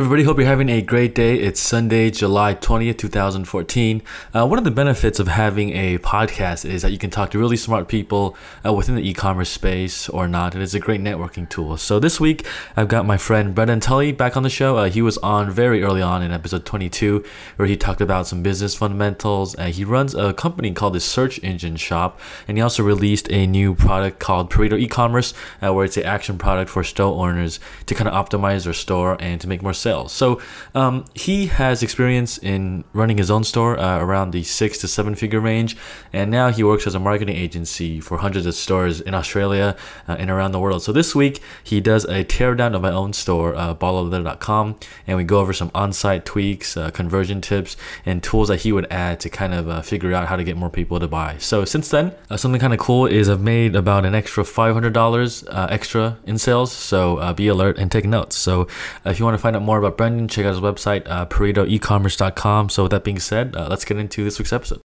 Everybody, hope you're having a great day. It's Sunday, July 20th, 2014. Uh, one of the benefits of having a podcast is that you can talk to really smart people uh, within the e commerce space or not. It is a great networking tool. So, this week, I've got my friend Brendan Tully back on the show. Uh, he was on very early on in episode 22, where he talked about some business fundamentals. Uh, he runs a company called the Search Engine Shop, and he also released a new product called Pareto e commerce, uh, where it's an action product for store owners to kind of optimize their store and to make more sales sales. So um, he has experience in running his own store uh, around the six to seven figure range, and now he works as a marketing agency for hundreds of stores in Australia uh, and around the world. So this week he does a teardown of my own store, uh, ballerleather.com, and we go over some on-site tweaks, uh, conversion tips, and tools that he would add to kind of uh, figure out how to get more people to buy. So since then, uh, something kind of cool is I've made about an extra $500 uh, extra in sales. So be alert and take notes. So if you want to find out more about Brendan, check out his website, uh, ParetoEcommerce.com. So, with that being said, uh, let's get into this week's episode.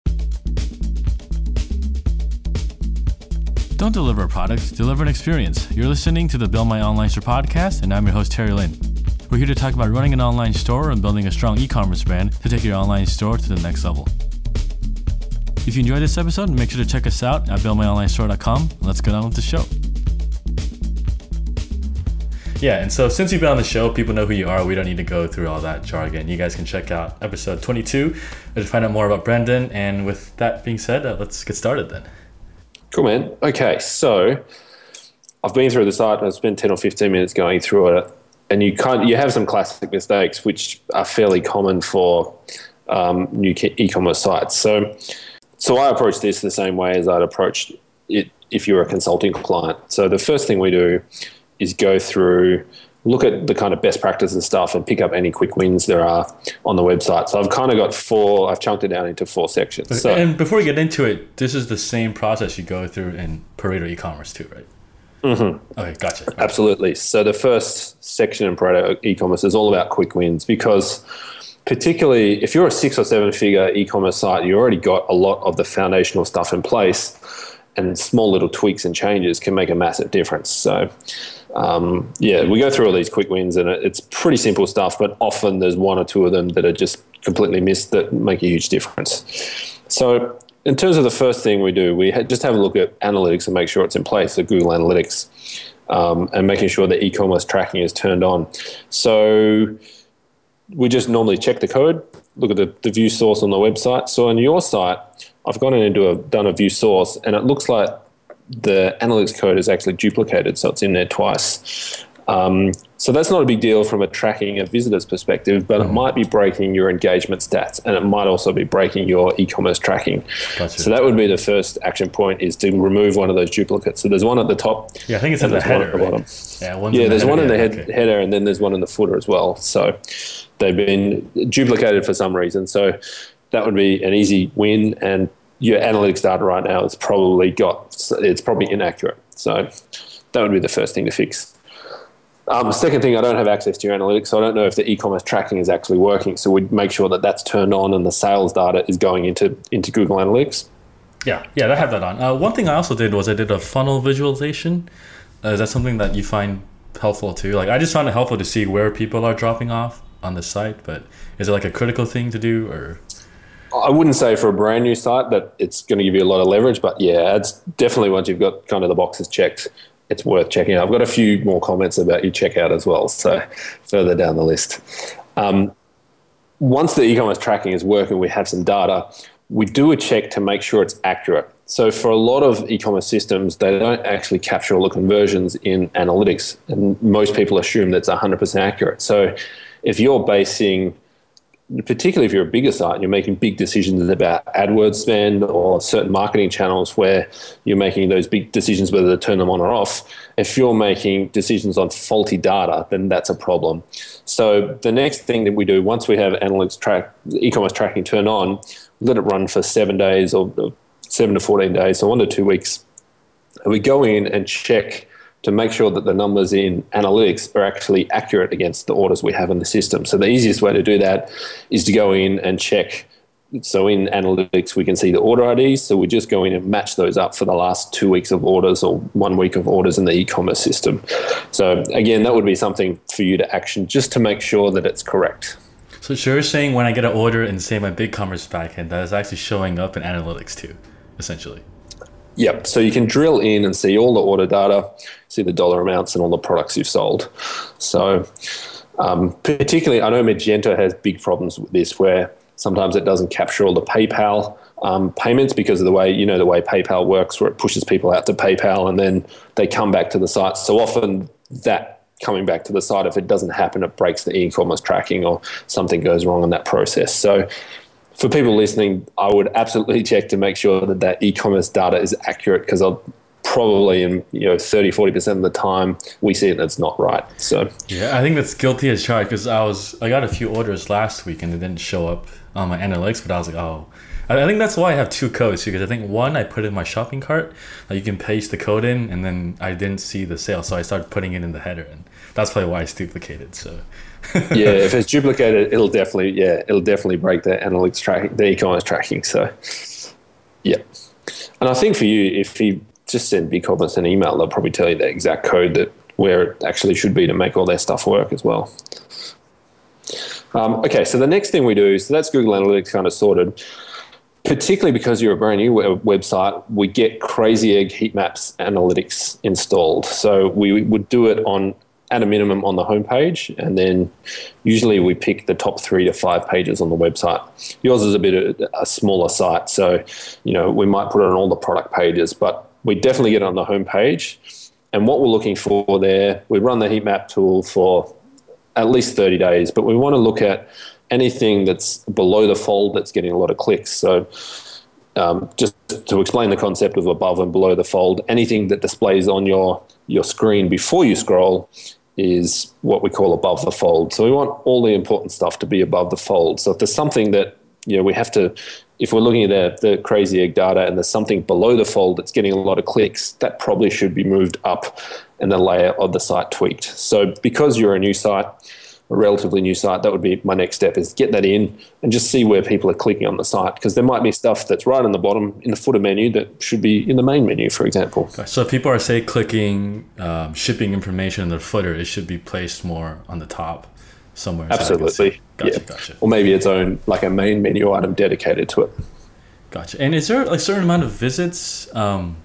Don't deliver a product, deliver an experience. You're listening to the Build My Online Store podcast, and I'm your host, Terry Lin. We're here to talk about running an online store and building a strong e commerce brand to take your online store to the next level. If you enjoyed this episode, make sure to check us out at buildmyonlinestore.com. Let's get on with the show. Yeah, and so since you've been on the show, people know who you are. We don't need to go through all that jargon. You guys can check out episode 22 to find out more about Brendan. And with that being said, uh, let's get started then. Cool, man. Okay, so I've been through the site. I've spent 10 or 15 minutes going through it. And you kind you have some classic mistakes, which are fairly common for um, new e-commerce sites. So, so I approach this the same way as I'd approach it if you're a consulting client. So the first thing we do is go through look at the kind of best practices stuff and pick up any quick wins there are on the website. So I've kind of got four, I've chunked it down into four sections. So, and before we get into it, this is the same process you go through in Pareto e-commerce too, right? Mm-hmm. Okay, gotcha. Right. Absolutely. So the first section in Pareto e-commerce is all about quick wins because particularly if you're a six or seven figure e-commerce site, you already got a lot of the foundational stuff in place and small little tweaks and changes can make a massive difference. So um, yeah, we go through all these quick wins, and it's pretty simple stuff. But often there's one or two of them that are just completely missed that make a huge difference. So, in terms of the first thing we do, we just have a look at analytics and make sure it's in place. So, Google Analytics, um, and making sure that e-commerce tracking is turned on. So, we just normally check the code, look at the, the view source on the website. So, on your site, I've gone into a done a view source, and it looks like the analytics code is actually duplicated, so it's in there twice. Um, so that's not a big deal from a tracking a visitor's perspective, but mm. it might be breaking your engagement stats, and it might also be breaking your e-commerce tracking. Gotcha. So that would be the first action point: is to remove one of those duplicates. So there's one at the top. Yeah, I think it's at the header. At the bottom. Yeah, yeah. there's one in the head, okay. header, and then there's one in the footer as well. So they've been duplicated for some reason. So that would be an easy win, and your analytics data right now is probably got it's probably inaccurate. So that would be the first thing to fix. Um, second thing, I don't have access to your analytics, so I don't know if the e-commerce tracking is actually working. So we'd make sure that that's turned on and the sales data is going into into Google Analytics. Yeah, yeah, I have that on. Uh, one thing I also did was I did a funnel visualization. Uh, is that something that you find helpful too? Like I just found it helpful to see where people are dropping off on the site, but is it like a critical thing to do or? I wouldn't say for a brand new site that it's going to give you a lot of leverage, but yeah, it's definitely once you've got kind of the boxes checked, it's worth checking out. I've got a few more comments about your checkout as well, so further down the list. Um, once the e-commerce tracking is working, we have some data. We do a check to make sure it's accurate. So for a lot of e-commerce systems, they don't actually capture all the conversions in analytics, and most people assume that's 100% accurate. So if you're basing particularly if you're a bigger site and you're making big decisions about AdWords spend or certain marketing channels where you're making those big decisions whether to turn them on or off, if you're making decisions on faulty data, then that's a problem. So the next thing that we do once we have analytics track, e-commerce tracking turned on, let it run for seven days or seven to 14 days, so one to two weeks. And we go in and check to make sure that the numbers in analytics are actually accurate against the orders we have in the system. So the easiest way to do that is to go in and check so in analytics, we can see the order IDs. So we just go in and match those up for the last two weeks of orders or one week of orders in the e-commerce system. So again, that would be something for you to action just to make sure that it's correct. So you're saying when I get an order in say my big BigCommerce backend, that is actually showing up in analytics too, essentially. Yep. So you can drill in and see all the order data, see the dollar amounts and all the products you've sold. So um, particularly, I know Magento has big problems with this where sometimes it doesn't capture all the PayPal um, payments because of the way you know the way PayPal works, where it pushes people out to PayPal and then they come back to the site. So often that coming back to the site, if it doesn't happen, it breaks the e-commerce tracking or something goes wrong in that process. So for people listening, I would absolutely check to make sure that that e-commerce data is accurate because I'll probably in you know 30 40% of the time we see it it's not right so yeah i think that's guilty as charged because i was i got a few orders last week and it didn't show up on my analytics but i was like oh I think that's why I have two codes because I think one I put in my shopping cart, like you can paste the code in, and then I didn't see the sale, so I started putting it in the header, and that's probably why it's duplicated. So yeah, if it's duplicated, it'll definitely yeah, it'll definitely break the analytics tracking, the e-commerce tracking. So yeah, and I think for you, if you just send BigCommerce an email, they'll probably tell you the exact code that where it actually should be to make all their stuff work as well. Um, okay, so the next thing we do, so that's Google Analytics kind of sorted particularly because you're a brand new website, we get crazy egg heat maps analytics installed. So we would do it on at a minimum on the homepage, and then usually we pick the top three to five pages on the website. Yours is a bit of a smaller site, so you know we might put it on all the product pages, but we definitely get it on the homepage. And what we're looking for there, we run the heat map tool for at least 30 days, but we want to look at anything that's below the fold that's getting a lot of clicks. So, um, just to explain the concept of above and below the fold, anything that displays on your your screen before you scroll is what we call above the fold. So we want all the important stuff to be above the fold. So if there's something that you know we have to, if we're looking at the, the crazy egg data and there's something below the fold that's getting a lot of clicks, that probably should be moved up and the layer of the site tweaked. So because you're a new site a relatively new site, that would be my next step is get that in and just see where people are clicking on the site because there might be stuff that's right on the bottom in the footer menu that should be in the main menu, for example. So if people are say clicking um, shipping information in the footer, it should be placed more on the top somewhere. Absolutely. So gotcha, yeah. gotcha. Or maybe its own like a main menu item dedicated to it. Gotcha. And is there a certain amount of visits um,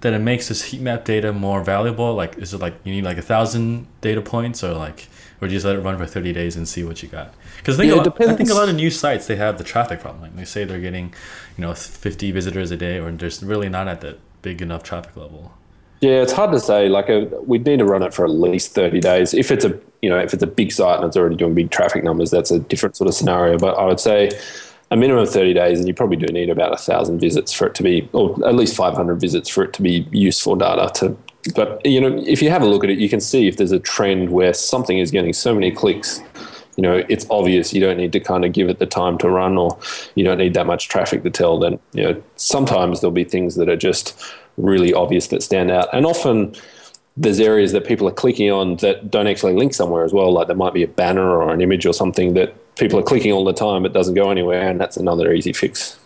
that it makes this heat map data more valuable? Like, is it like you need like a thousand data points or like or do you just let it run for 30 days and see what you got? Because I, think yeah, I think a lot of new sites they have the traffic problem. Like they say they're getting, you know, 50 visitors a day, or there's really not at that big enough traffic level. Yeah, it's hard to say. Like, uh, a, we'd need to run it for at least 30 days. If it's a, you know, if it's a big site and it's already doing big traffic numbers, that's a different sort of scenario. But I would say a minimum of 30 days, and you probably do need about a thousand visits for it to be, or at least 500 visits for it to be useful data to but you know, if you have a look at it, you can see if there's a trend where something is getting so many clicks. You know, it's obvious. You don't need to kind of give it the time to run, or you don't need that much traffic to tell. Then you know, sometimes there'll be things that are just really obvious that stand out, and often there's areas that people are clicking on that don't actually link somewhere as well. Like there might be a banner or an image or something that people are clicking all the time, but doesn't go anywhere, and that's another easy fix.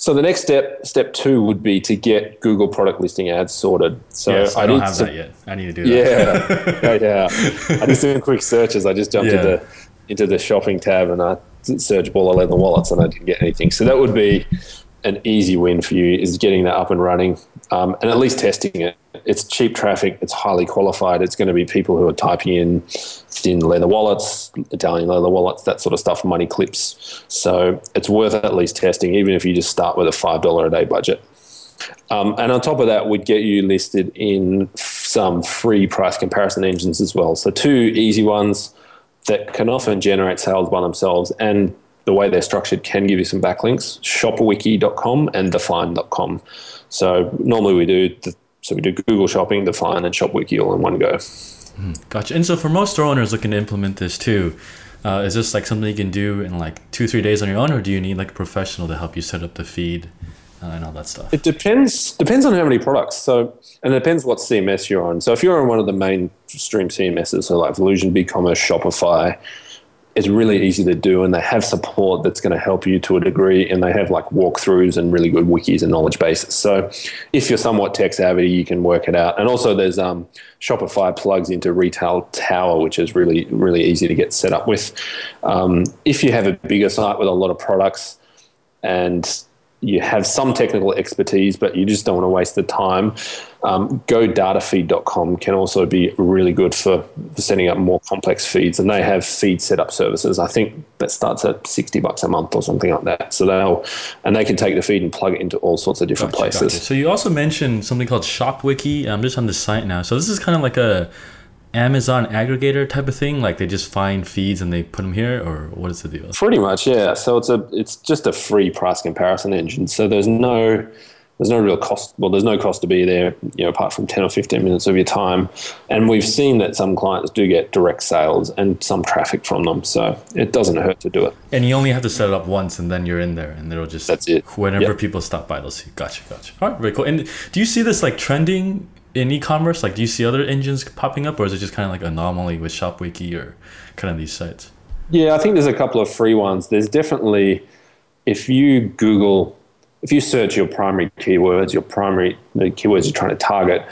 So the next step, step two, would be to get Google product listing ads sorted. So yes, I, I don't have some, that yet. I need to do that. Yeah, yeah. I just did some quick searches. I just jumped yeah. into into the shopping tab and I searched baller leather wallets, and I didn't get anything. So that would be an easy win for you is getting that up and running um, and at least testing it. It's cheap traffic. It's highly qualified. It's going to be people who are typing in thin leather wallets, Italian leather wallets, that sort of stuff, money clips. So it's worth at least testing, even if you just start with a $5 a day budget. Um, and on top of that, we'd get you listed in some free price comparison engines as well. So two easy ones that can often generate sales by themselves and the way they're structured can give you some backlinks shopwiki.com and thefind.com. So normally we do the, so we do Google Shopping, TheFind, and ShopWiki all in one go. Hmm, gotcha. And so for most store owners looking to implement this too, uh, is this like something you can do in like two three days on your own, or do you need like a professional to help you set up the feed uh, and all that stuff? It depends depends on how many products. So and it depends what CMS you're on. So if you're on one of the mainstream CMSs, so like Volusion, BigCommerce, Shopify, it's really easy to do and they have support that's going to help you to a degree and they have like walkthroughs and really good wikis and knowledge bases. So if you're somewhat tech savvy you can work it out. And also there's um, shopify plugs into retail tower which is really really easy to get set up with. Um, if you have a bigger site with a lot of products and you have some technical expertise, but you just don't want to waste the time. Um, GoDataFeed.com can also be really good for, for setting up more complex feeds, and they have feed setup services. I think that starts at sixty bucks a month or something like that. So they'll and they can take the feed and plug it into all sorts of different gotcha, places. Gotcha. So you also mentioned something called ShopWiki. I'm just on the site now. So this is kind of like a Amazon aggregator type of thing? Like they just find feeds and they put them here, or what is the deal? Pretty much, yeah. So it's a it's just a free price comparison engine. So there's no there's no real cost. Well, there's no cost to be there, you know, apart from 10 or 15 minutes of your time. And we've seen that some clients do get direct sales and some traffic from them. So it doesn't hurt to do it. And you only have to set it up once and then you're in there and it'll just, that's it. Whenever yep. people stop by, they'll see. Gotcha, gotcha. All right, very cool. And do you see this like trending in e-commerce? Like, do you see other engines popping up, or is it just kind of like anomaly with ShopWiki or kind of these sites? Yeah, I think there's a couple of free ones. There's definitely, if you Google, if you search your primary keywords, your primary the keywords you're trying to target,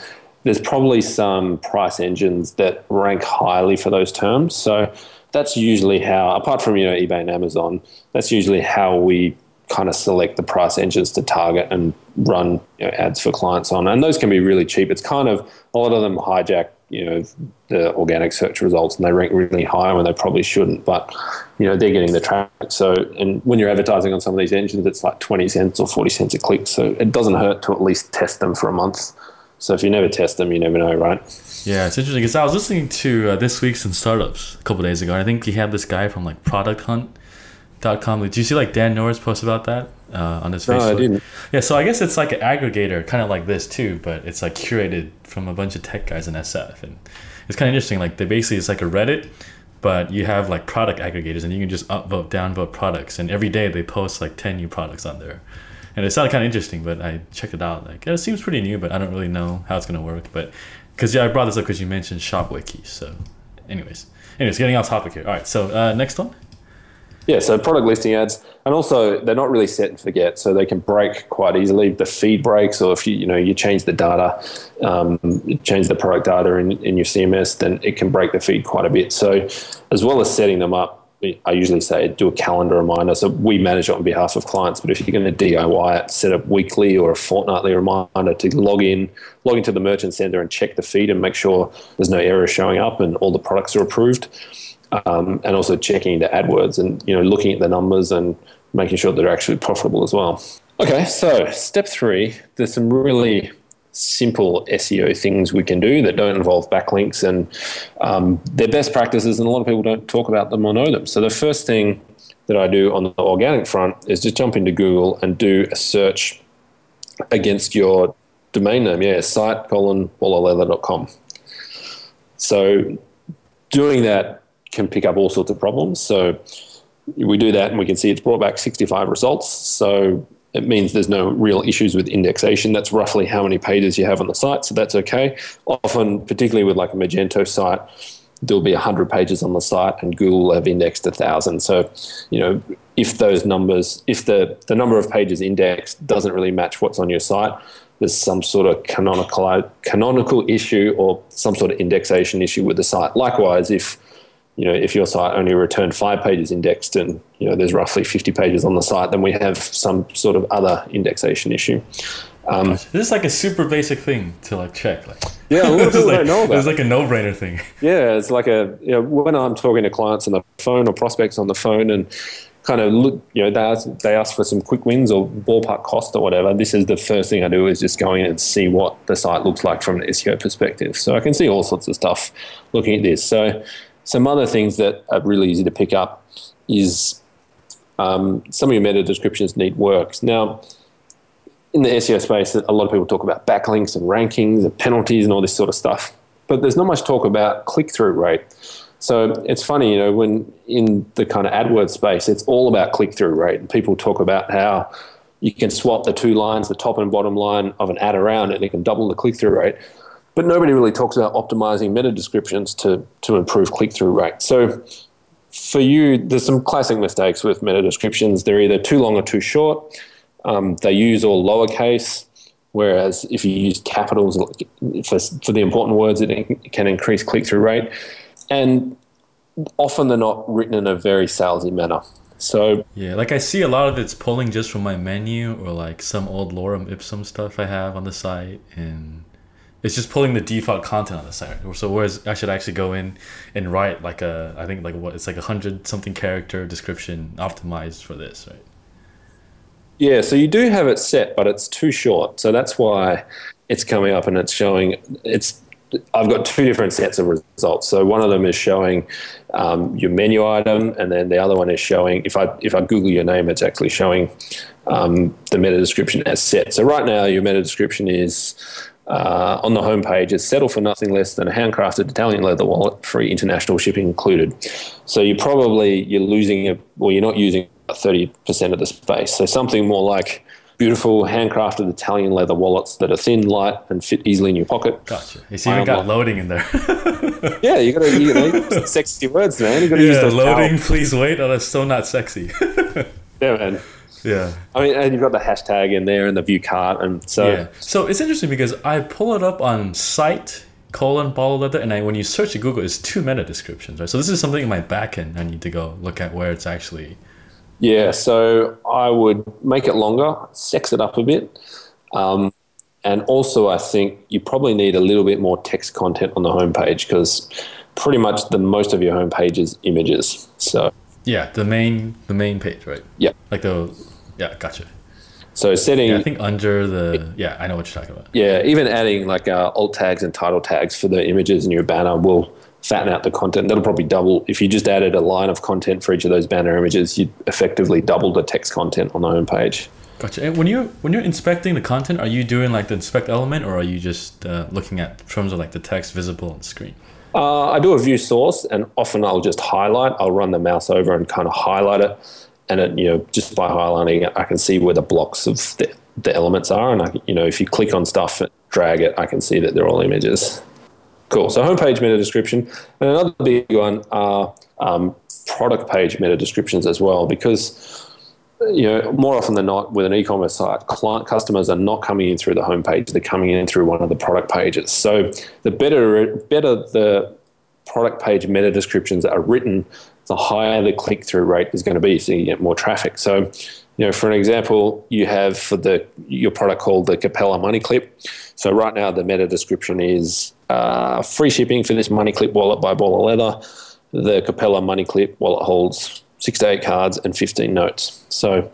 there's probably some price engines that rank highly for those terms. So that's usually how, apart from you know eBay and Amazon, that's usually how we kind of select the price engines to target and run you know, ads for clients on. And those can be really cheap. It's kind of a lot of them hijack, you know, the organic search results and they rank really high when they probably shouldn't. But you know, they're getting the traffic. So, and when you're advertising on some of these engines, it's like 20 cents or 40 cents a click. So it doesn't hurt to at least test them for a month. So if you never test them, you never know, right? Yeah, it's interesting because I was listening to uh, this week's in startups a couple days ago. And I think he had this guy from like Product Hunt dot com. Did you see like Dan Norris post about that uh, on his Facebook? No, I didn't. Yeah, so I guess it's like an aggregator, kind of like this too, but it's like curated from a bunch of tech guys in SF, and it's kind of interesting. Like they basically it's like a Reddit, but you have like product aggregators, and you can just upvote, downvote products, and every day they post like ten new products on there. And it sounded kind of interesting, but I checked it out. Like it seems pretty new, but I don't really know how it's gonna work. But because yeah, I brought this up because you mentioned ShopWiki. So, anyways, anyways, getting off topic here. All right, so uh, next one. Yeah, so product listing ads, and also they're not really set and forget, so they can break quite easily. The feed breaks, or if you you know you change the data, um, change the product data in, in your CMS, then it can break the feed quite a bit. So, as well as setting them up, I usually say do a calendar reminder. So we manage it on behalf of clients, but if you're going to DIY it, set up weekly or a fortnightly reminder to log in, log into the merchant center and check the feed and make sure there's no errors showing up and all the products are approved um, and also checking into AdWords and you know looking at the numbers and making sure they're actually profitable as well. Okay, so step three, there's some really simple SEO things we can do that don't involve backlinks and um, they're best practices, and a lot of people don't talk about them or know them. So the first thing that I do on the organic front is just jump into Google and do a search against your domain name. Yeah, site colon ballerleather.com. So doing that can pick up all sorts of problems. So we do that and we can see it's brought back 65 results. So it means there's no real issues with indexation. That's roughly how many pages you have on the site, so that's okay. Often, particularly with like a Magento site, there'll be 100 pages on the site and Google have indexed 1,000. So, you know, if those numbers, if the, the number of pages indexed doesn't really match what's on your site, there's some sort of canonical, canonical issue or some sort of indexation issue with the site. Likewise, if you know, if your site only returned five pages indexed and, you know, there's roughly 50 pages on the site, then we have some sort of other indexation issue. Um, this is like a super basic thing to like check. Like, yeah, a lot of like, know about. It's like a no-brainer thing. Yeah, it's like a you know when I'm talking to clients on the phone or prospects on the phone and kind of look, you know, they ask, they ask for some quick wins or ballpark cost or whatever. This is the first thing I do is just go in and see what the site looks like from an SEO perspective. So I can see all sorts of stuff looking at this. So some other things that are really easy to pick up is um, some of your meta descriptions need work. Now, in the SEO space, a lot of people talk about backlinks and rankings and penalties and all this sort of stuff, but there's not much talk about click through rate. So it's funny, you know, when in the kind of AdWords space, it's all about click through rate. And people talk about how you can swap the two lines, the top and bottom line of an ad around, and it can double the click through rate but nobody really talks about optimizing meta descriptions to, to improve click through rate. So for you, there's some classic mistakes with meta descriptions. They're either too long or too short. Um, they use all lowercase, whereas if you use capitals for, for the important words, it can increase click through rate. And often they're not written in a very salesy manner. So yeah, like I see a lot of it's pulling just from my menu or like some old lorem ipsum stuff I have on the site, and it's just pulling the default content on the site. So whereas I should actually go in and write like a I think like what it's like a hundred something character description optimized for this, right? Yeah, so you do have it set, but it's too short. So that's why it's coming up and it's showing it's I've got two different sets of results. So one of them is showing um, your menu item, and then the other one is showing if I if I Google your name, it's actually showing um, the meta description as set. So right now, your meta description is uh, on the homepage is settle for nothing less than a handcrafted Italian leather wallet, free international shipping included. So you're probably you're losing a, well, you're not using thirty percent of the space. So something more like beautiful handcrafted Italian leather wallets that are thin, light, and fit easily in your pocket. Gotcha. It's even got loading in there. yeah, you got to you know, sexy words, man. You got to yeah, use those loading. Power. Please wait. Oh, that's so not sexy. yeah, man. Yeah. I mean, and you've got the hashtag in there and the view cart, and so yeah. So it's interesting because I pull it up on site colon ball leather, and I, when you search at Google, it's two meta descriptions, right? So this is something in my backend I need to go look at where it's actually yeah, so I would make it longer, sex it up a bit. Um, and also, I think you probably need a little bit more text content on the homepage because pretty much the most of your homepage is images. So yeah, the main the main page, right? Yeah, like the yeah, gotcha. So setting, yeah, I think under the yeah, I know what you're talking about. Yeah, even adding like uh, alt tags and title tags for the images in your banner will fatten out the content. That'll probably double. If you just added a line of content for each of those banner images, you'd effectively double the text content on the homepage. Gotcha. And when you when you're inspecting the content, are you doing like the inspect element, or are you just uh, looking at terms of like the text visible on screen? Uh, I do a view source, and often I'll just highlight. I'll run the mouse over and kind of highlight it, and it, you know, just by highlighting it, I can see where the blocks of the, the elements are, and I, you know, if you click on stuff, and drag it, I can see that they're all images. Cool. So homepage meta description, and another big one are um, product page meta descriptions as well, because you know more often than not with an e-commerce site, client customers are not coming in through the homepage; they're coming in through one of the product pages. So the better better the product page meta descriptions are written, the higher the click through rate is going to be, so you get more traffic. So you know, for an example, you have for the your product called the Capella Money Clip. So right now the meta description is uh, free shipping for this money clip wallet by Baller Leather. The Capella money clip wallet holds six to eight cards and 15 notes. So,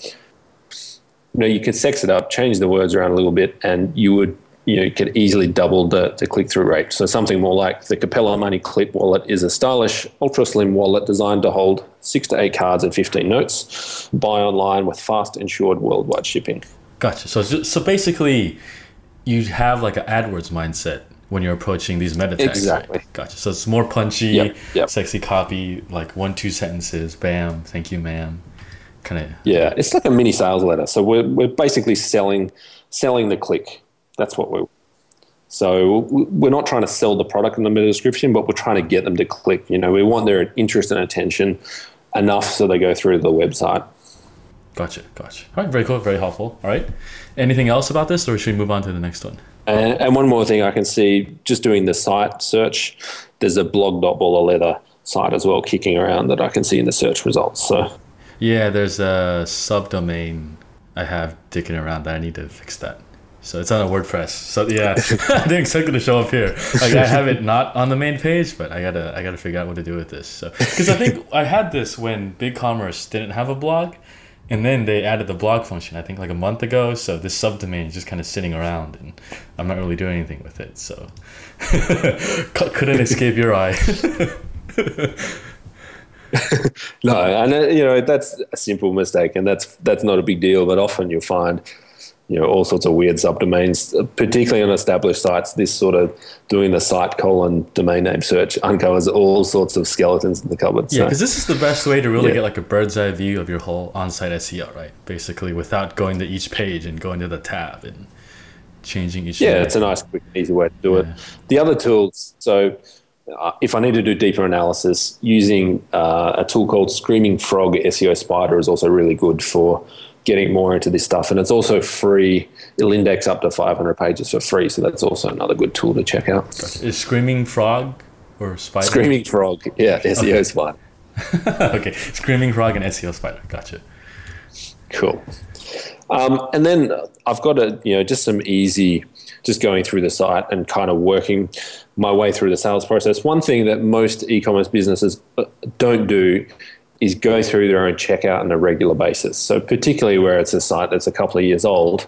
you know, you could sex it up, change the words around a little bit, and you would, you know, you could easily double the, the click through rate. So, something more like the Capella Money Clip wallet is a stylish, ultra slim wallet designed to hold six to eight cards and 15 notes. Buy online with fast, insured worldwide shipping. Gotcha. So, so basically, you have like an AdWords mindset when you're approaching these meta tags. Exactly. Right? Gotcha. So it's more punchy, yep, yep. sexy copy, like one, two sentences, bam, thank you, ma'am. Kind of. Yeah, it's like a mini sales letter. So we're, we're basically selling selling the click. That's what we're. So we're not trying to sell the product in the meta description, but we're trying to get them to click. You know, we want their interest and attention enough so they go through to the website. Gotcha, gotcha. All right, very cool, very helpful. All right. Anything else about this, or should we move on to the next one? And, and one more thing I can see, just doing the site search, there's a blog.ballerleather site as well kicking around that I can see in the search results. So yeah, there's a subdomain I have dicking around that I need to fix that. So it's on a WordPress. So yeah, I didn't expect it to show up here. Like I have it not on the main page, but I gotta I gotta figure out what to do with this. So because I think I had this when BigCommerce didn't have a blog, and then they added the blog function, I think like a month ago. So this subdomain is just kind of sitting around and I'm not really doing anything with it. So couldn't escape your eye. no, and uh, you know that's a simple mistake, and that's that's not a big deal. But often you'll find you know all sorts of weird subdomains, particularly on established sites. This sort of doing the site colon domain name search uncovers all sorts of skeletons in the cupboard. Yeah, because so, this is the best way to really yeah. get like a bird's eye view of your whole on-site SEO, right? Basically, without going to each page and going to the tab and changing each. Yeah, it's a nice, quick, easy way to do yeah. it. The other tools, so uh, if I need to do deeper analysis, using uh, a tool called Screaming Frog SEO Spider is also really good for getting more into this stuff. And it's also free. It'll index up to 500 pages for free. So that's also another good tool to check out. Is Screaming Frog or Spider? Screaming Frog, yeah, SEO okay. Spider. okay, Screaming Frog and SEO Spider. Gotcha. Cool. Um, and then I've got a, you know, just some easy, just going through the site and kind of working my way through the sales process. One thing that most e-commerce businesses uh, don't do is go through their own checkout on a regular basis. So particularly where it's a site that's a couple of years old,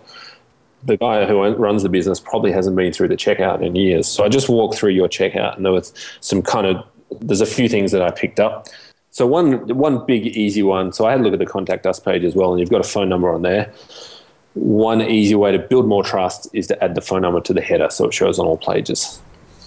the guy who runs the business probably hasn't been through the checkout in years. So I just walked through your checkout and there was some kind of there's a few things that I picked up. So one one big easy one. So I had a look at the contact us page as well, and you've got a phone number on there. One easy way to build more trust is to add the phone number to the header, so it shows on all pages.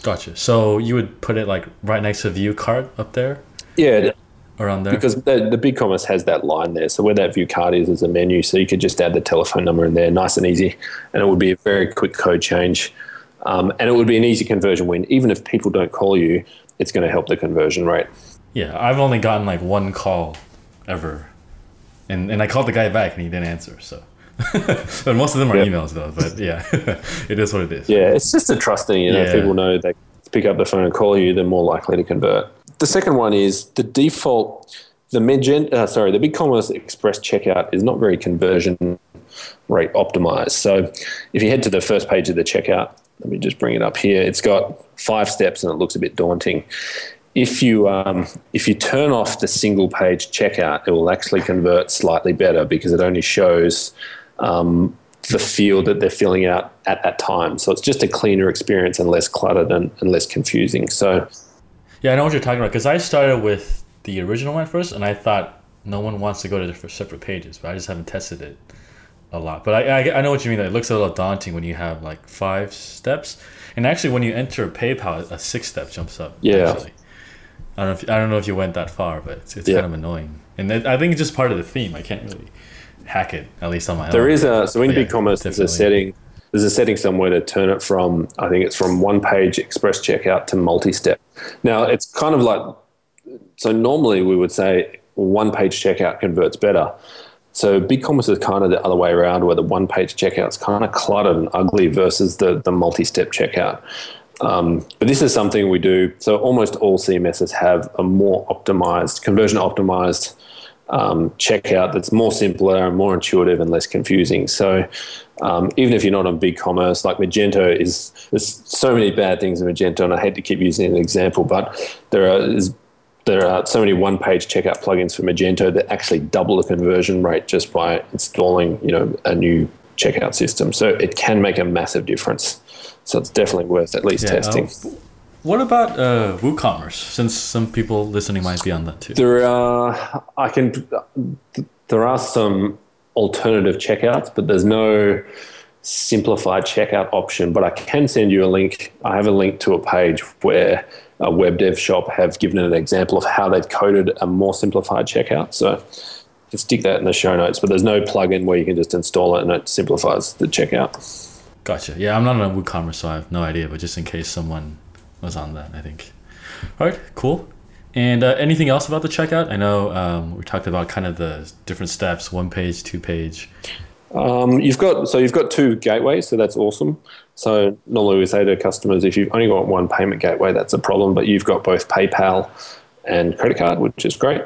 Gotcha. So you would put it like right next to view card up there? Yeah. Around there? Because the, the BigCommerce has that line there. So where that view card is is a menu. So you could just add the telephone number in there, nice and easy. And it would be a very quick code change. Um, and it would be an easy conversion win. Even if people don't call you, it's going to help the conversion rate. Yeah, I've only gotten like one call ever. And, and I called the guy back and he didn't answer. So but most of them are yep. emails though. But yeah, it is what it is. Yeah, it's just a trust thing. You know, yeah. people know they pick up the phone and call you, they're more likely to convert. The second one is the default. The Magento, uh, sorry, the BigCommerce Express checkout is not very conversion rate optimized. So if you head to the first page of the checkout, let me just bring it up here. It's got five steps and it looks a bit daunting. If you um, if you turn off the single page checkout, it will actually convert slightly better because it only shows um, the field that they're filling out at that time. So it's just a cleaner experience and less cluttered and, and less confusing. So, yeah, I know what you're talking about because I started with the original one first, and I thought no one wants to go to different separate pages, but I just haven't tested it a lot. But I, I, I know what you mean. That It looks a little daunting when you have like five steps, and actually when you enter PayPal, a six step jumps up. Yeah. Actually. I don't know. If, I don't know if you went that far, but it's, it's yeah. kind of annoying, and it, I think it's just part of the theme. I can't really hack it at least on my there own. There is a so in yeah, BigCommerce there's a setting there's a setting somewhere to turn it from I think it's from one page express checkout to multi-step. Now it's kind of like so normally we would say one page checkout converts better. So BigCommerce is kind of the other way around, where the one page checkout is kind of cluttered and ugly versus the the multi step checkout. Um, but this is something we do. So almost all CMSs have a more optimized, conversion optimized um, checkout that's more simpler and more intuitive and less confusing. So um, even if you're not on BigCommerce, like Magento is, there's so many bad things in Magento, and I hate to keep using an example, but there are is, there are so many one-page checkout plugins for Magento that actually double the conversion rate just by installing, you know, a new checkout system. So it can make a massive difference. So it's definitely worth at least yeah, testing. What about uh, WooCommerce? Since some people listening might be on that too. There are, I can, there are some alternative checkouts, but there's no simplified checkout option. But I can send you a link. I have a link to a page where a web dev shop have given an example of how they've coded a more simplified checkout. So you can stick that in the show notes. But there's no plugin where you can just install it and it simplifies the checkout. Gotcha. Yeah, I'm not on WooCommerce, so I have no idea. But just in case someone was on that, I think. All right, cool. And uh, anything else about the checkout? I know um, we talked about kind of the different steps: one page, two page. Um, you've got so you've got two gateways, so that's awesome. So normally we say to customers, if you've only got one payment gateway, that's a problem. But you've got both PayPal and credit card, which is great.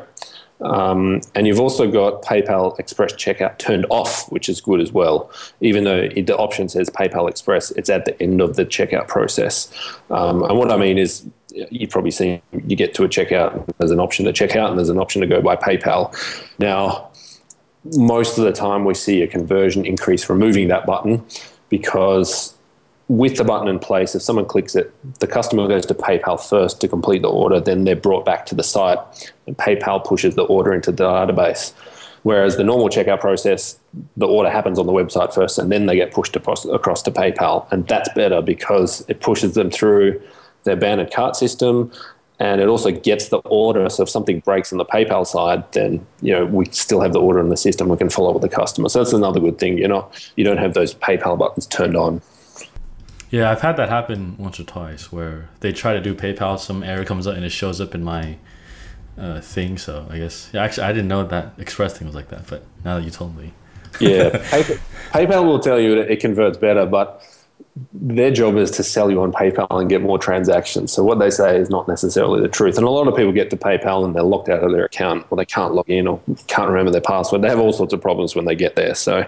Um, and you've also got PayPal Express checkout turned off, which is good as well. Even though the option says PayPal Express, it's at the end of the checkout process. Um, and what I mean is, you've probably seen you get to a checkout, there's an option to check out, and there's an option to go by PayPal. Now, most of the time we see a conversion increase removing that button because with the button in place, if someone clicks it, the customer goes to PayPal first to complete the order, then they're brought back to the site, and PayPal pushes the order into the database. Whereas the normal checkout process, the order happens on the website first, and then they get pushed across, to PayPal, and that's better because it pushes them through their abandoned cart system, and it also gets the order. So if something breaks on the PayPal side, then you know we still have the order in the system. We can follow up with the customer. So that's another good thing. You know, you don't have those PayPal buttons turned on. Yeah, I've had that happen once or twice where they try to do PayPal, some error comes up and it shows up in my uh, thing. So I guess yeah, actually I didn't know that Express thing was like that, but now that you told me, yeah, PayPal will tell you that it converts better, but their job is to sell you on PayPal and get more transactions. So what they say is not necessarily the truth. And a lot of people get to PayPal and they're locked out of their account or they can't log in or can't remember their password. They have all sorts of problems when they get there. So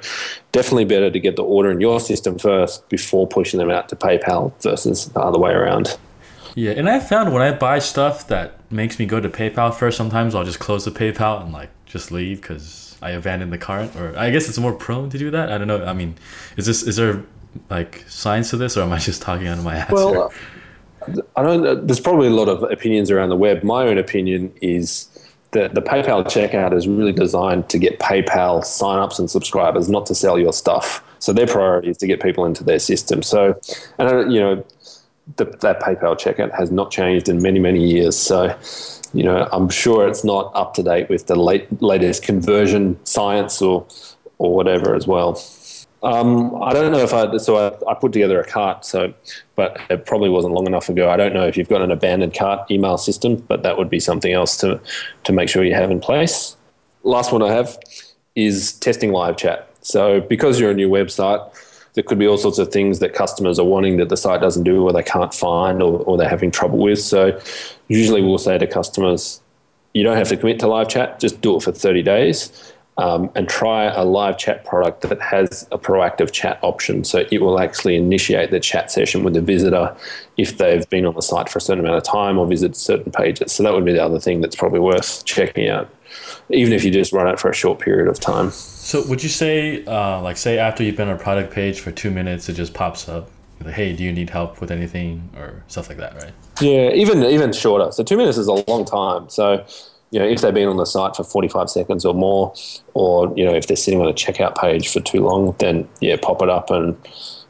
definitely better to get the order in your system first before pushing them out to PayPal versus the other way around. Yeah, and I found when I buy stuff that makes me go to PayPal first, sometimes I'll just close the PayPal and like just leave because I abandoned the cart. Or I guess it's more prone to do that. I don't know. I mean, is this is there like science to this, or am I just talking out of my ass? Well, I don't. There's probably a lot of opinions around the web. My own opinion is that the PayPal checkout is really designed to get PayPal signups and subscribers, not to sell your stuff. So their priority is to get people into their system. So, and you know, the, that PayPal checkout has not changed in many many years. So, you know, I'm sure it's not up to date with the late, latest conversion science or or whatever as well. Um, I don't know if I so I, I, put together a cart, so but it probably wasn't long enough ago. I don't know if you've got an abandoned cart email system, but that would be something else to to make sure you have in place. Last one I have is testing live chat. So because you're a new website, there could be all sorts of things that customers are wanting that the site doesn't do or they can't find or, or they're having trouble with. So usually we'll say to customers, you don't have to commit to live chat, just do it for 30 days um, and try a live chat product that has a proactive chat option. So it will actually initiate the chat session with the visitor if they've been on the site for a certain amount of time or visited certain pages. So that would be the other thing that's probably worth checking out, even if you just run it for a short period of time. So would you say, uh, like, say after you've been on a product page for two minutes, it just pops up? Like, hey, do you need help with anything or stuff like that, right? Yeah, even even shorter. So two minutes is a long time. So you know, if they've been on the site for 45 seconds or more, or, you know, if they're sitting on a checkout page for too long, then, yeah, pop it up and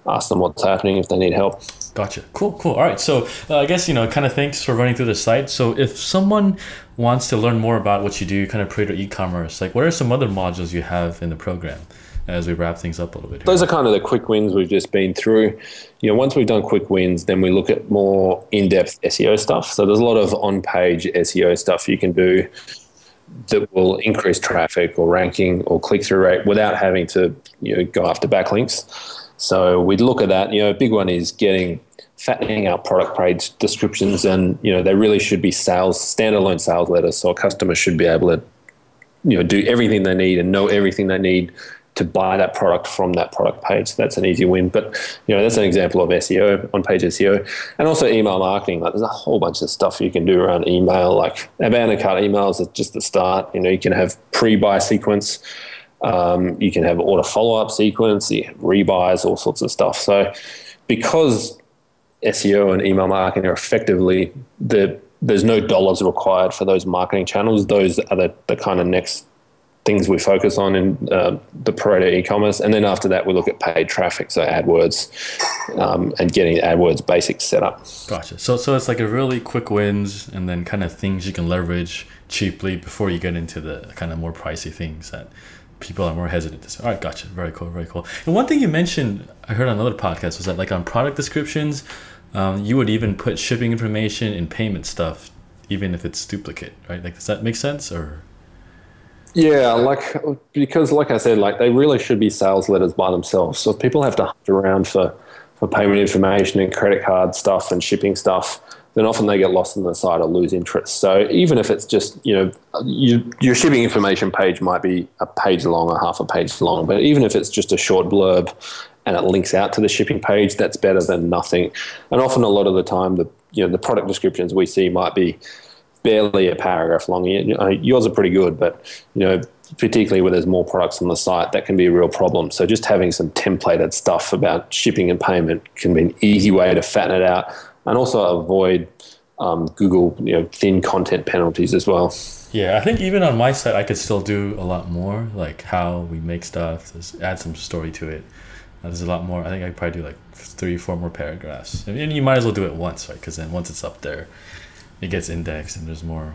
ask them what's happening if they need help. Gotcha. Cool, cool. All right. So uh, I guess, you know, kind of thanks for running through the site. So if someone wants to learn more about what you do, kind of create e-commerce, like what are some other modules you have in the program? As we wrap things up a little bit. Here. Those are kind of the quick wins we've just been through. You know, once we've done quick wins, then we look at more in-depth SEO stuff. So there's a lot of on-page SEO stuff you can do that will increase traffic or ranking or click-through rate without having to you know go after backlinks. So we'd look at that. You know, a big one is getting fattening out product page descriptions, and you know they really should be sales standalone sales letters. So a customer should be able to you know do everything they need and know everything they need to buy that product from that product page. So that's an easy win. But you know, that's an example of SEO, on page SEO. And also email marketing. Like there's a whole bunch of stuff you can do around email, like abandoned cart emails is just the start. You know, you can have pre-buy sequence. Um, you can have order follow-up sequence, you rebuys, all sorts of stuff. So because SEO and email marketing are effectively the there's no dollars required for those marketing channels. Those are the, the kind of next things we focus on in uh, the Pareto e-commerce, and then after that we look at paid traffic, so AdWords, um, and getting AdWords basics set up. Gotcha. So so it's like a really quick wins, and then kind of things you can leverage cheaply before you get into the kind of more pricey things that people are more hesitant to say. All right, gotcha. Very cool, very cool. And one thing you mentioned, I heard on another podcast, was that like on product descriptions, um, you would even put shipping information and payment stuff, even if it's duplicate, right? Like, does that make sense or? Yeah, like because like I said, like they really should be sales letters by themselves. So if people have to hunt around for for payment information and credit card stuff and shipping stuff, then often they get lost in the site or lose interest. So even if it's just you know you, your shipping information page might be a page long or half a page long, but even if it's just a short blurb and it links out to the shipping page, that's better than nothing. And often a lot of the time, the you know the product descriptions we see might be barely a paragraph long. Yours are pretty good, but you know, particularly where there's more products on the site, that can be a real problem. So just having some templated stuff about shipping and payment can be an easy way to fatten it out, and also avoid um, Google, you know, thin content penalties as well. Yeah, I think even on my site, I could still do a lot more, like how we make stuff, just add some story to it. Uh, there's a lot more. I think I could probably do like three, four more paragraphs, and you might as well do it once, right? Because then once it's up there, it gets indexed and there's more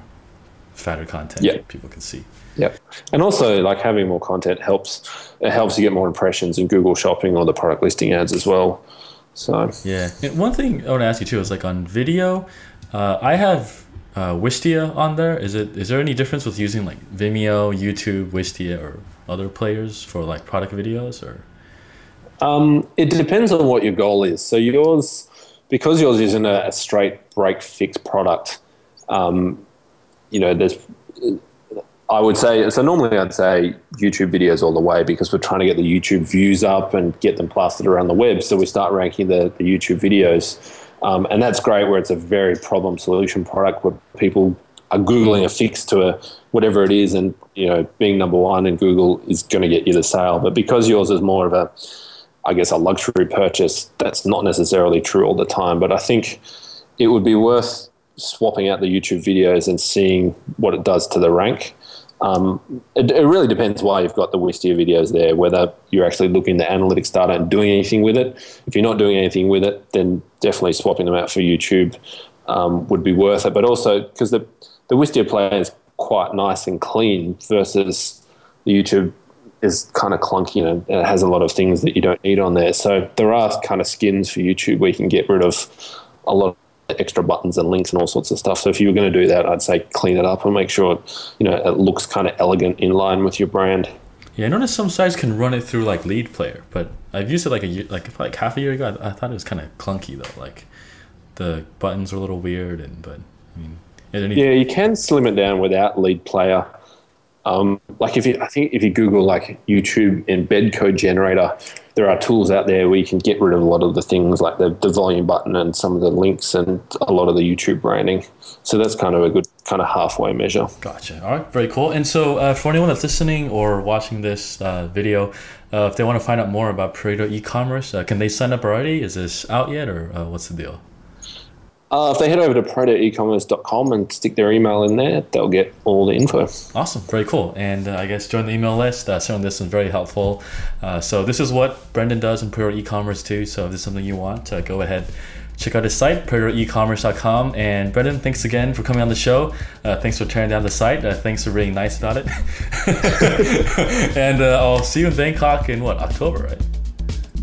fatter content yeah. people can see. Yeah, and also like having more content helps. It helps you get more impressions in Google Shopping or the product listing ads as well. So yeah, and one thing I want to ask you too is like on video, uh, I have uh, Wistia on there. Is it is there any difference with using like Vimeo, YouTube, Wistia, or other players for like product videos or? Um, it depends on what your goal is. So yours, because yours isn't a, a straight break fix product, um, you know, there's. I would say so. Normally, I'd say YouTube videos all the way because we're trying to get the YouTube views up and get them plastered around the web. So we start ranking the, the YouTube videos, um, and that's great. Where it's a very problem solution product where people are googling a fix to a whatever it is, and you know, being number one in Google is going to get you the sale. But because yours is more of a I guess, a luxury purchase, that's not necessarily true all the time. But I think it would be worth swapping out the YouTube videos and seeing what it does to the rank. Um, it, it, really depends why you've got the Wistia videos there, whether you're actually looking at the analytics data and doing anything with it. If you're not doing anything with it, then definitely swapping them out for YouTube um, would be worth it. But also, because the, the Wistia player is quite nice and clean versus the YouTube is kind of clunky and it has a lot of things that you don't need on there. So there are kind of skins for YouTube where you can get rid of a lot of extra buttons and links and all sorts of stuff. So if you were going to do that, I'd say clean it up and make sure you know it looks kind of elegant in line with your brand. Yeah, I noticed some sites can run it through like Lead Player, but I've used it like a year, like like half a year ago. I, I thought it was kind of clunky though. Like the buttons were a little weird, and but I mean, yeah, you can slim it down without Lead Player. Um, like if you, I think if you Google like YouTube embed code generator, there are tools out there where you can get rid of a lot of the things like the, the volume button and some of the links and a lot of the YouTube branding. So that's kind of a good kind of halfway measure. Gotcha. All right, very cool. And so uh, for anyone that's listening or watching this uh, video, uh, if they want to find out more about Pareto e-commerce, uh, can they sign up already? Is this out yet, or uh, what's the deal? Uh, if they head over to paretoecommerce.com and stick their email in there, they'll get all the info. Awesome, very cool. And uh, I guess join the email list. Uh, certainly, this is very helpful. Uh, so this is what Brendan does in Pareto e-commerce too. So if this is something you want, uh, go ahead, check out his site, paretoecommerce.com. And Brendan, thanks again for coming on the show. Uh, thanks for tearing down the site. thanks for being nice about it. and I'll see you in Bangkok in what October, right?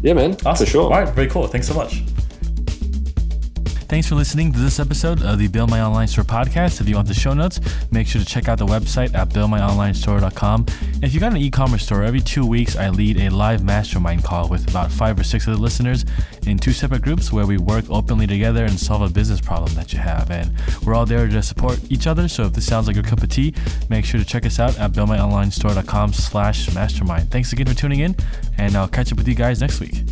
Yeah, man. Awesome. For sure. All right, very cool. Thanks so much. Thanks for listening to this episode of the Build My Online Store podcast. If you want the show notes, make sure to check out the website at buildmyonlinestore.com. If you got an e-commerce store, every two weeks I lead a live mastermind call with about five or six of the listeners in two separate groups where we work openly together and solve a business problem that you have. And we're all there to support each other. So if this sounds like your cup of tea, make sure to check us out at buildmyonlinestore.com slash mastermind. Thanks again for tuning in, and I'll catch up with you guys next week.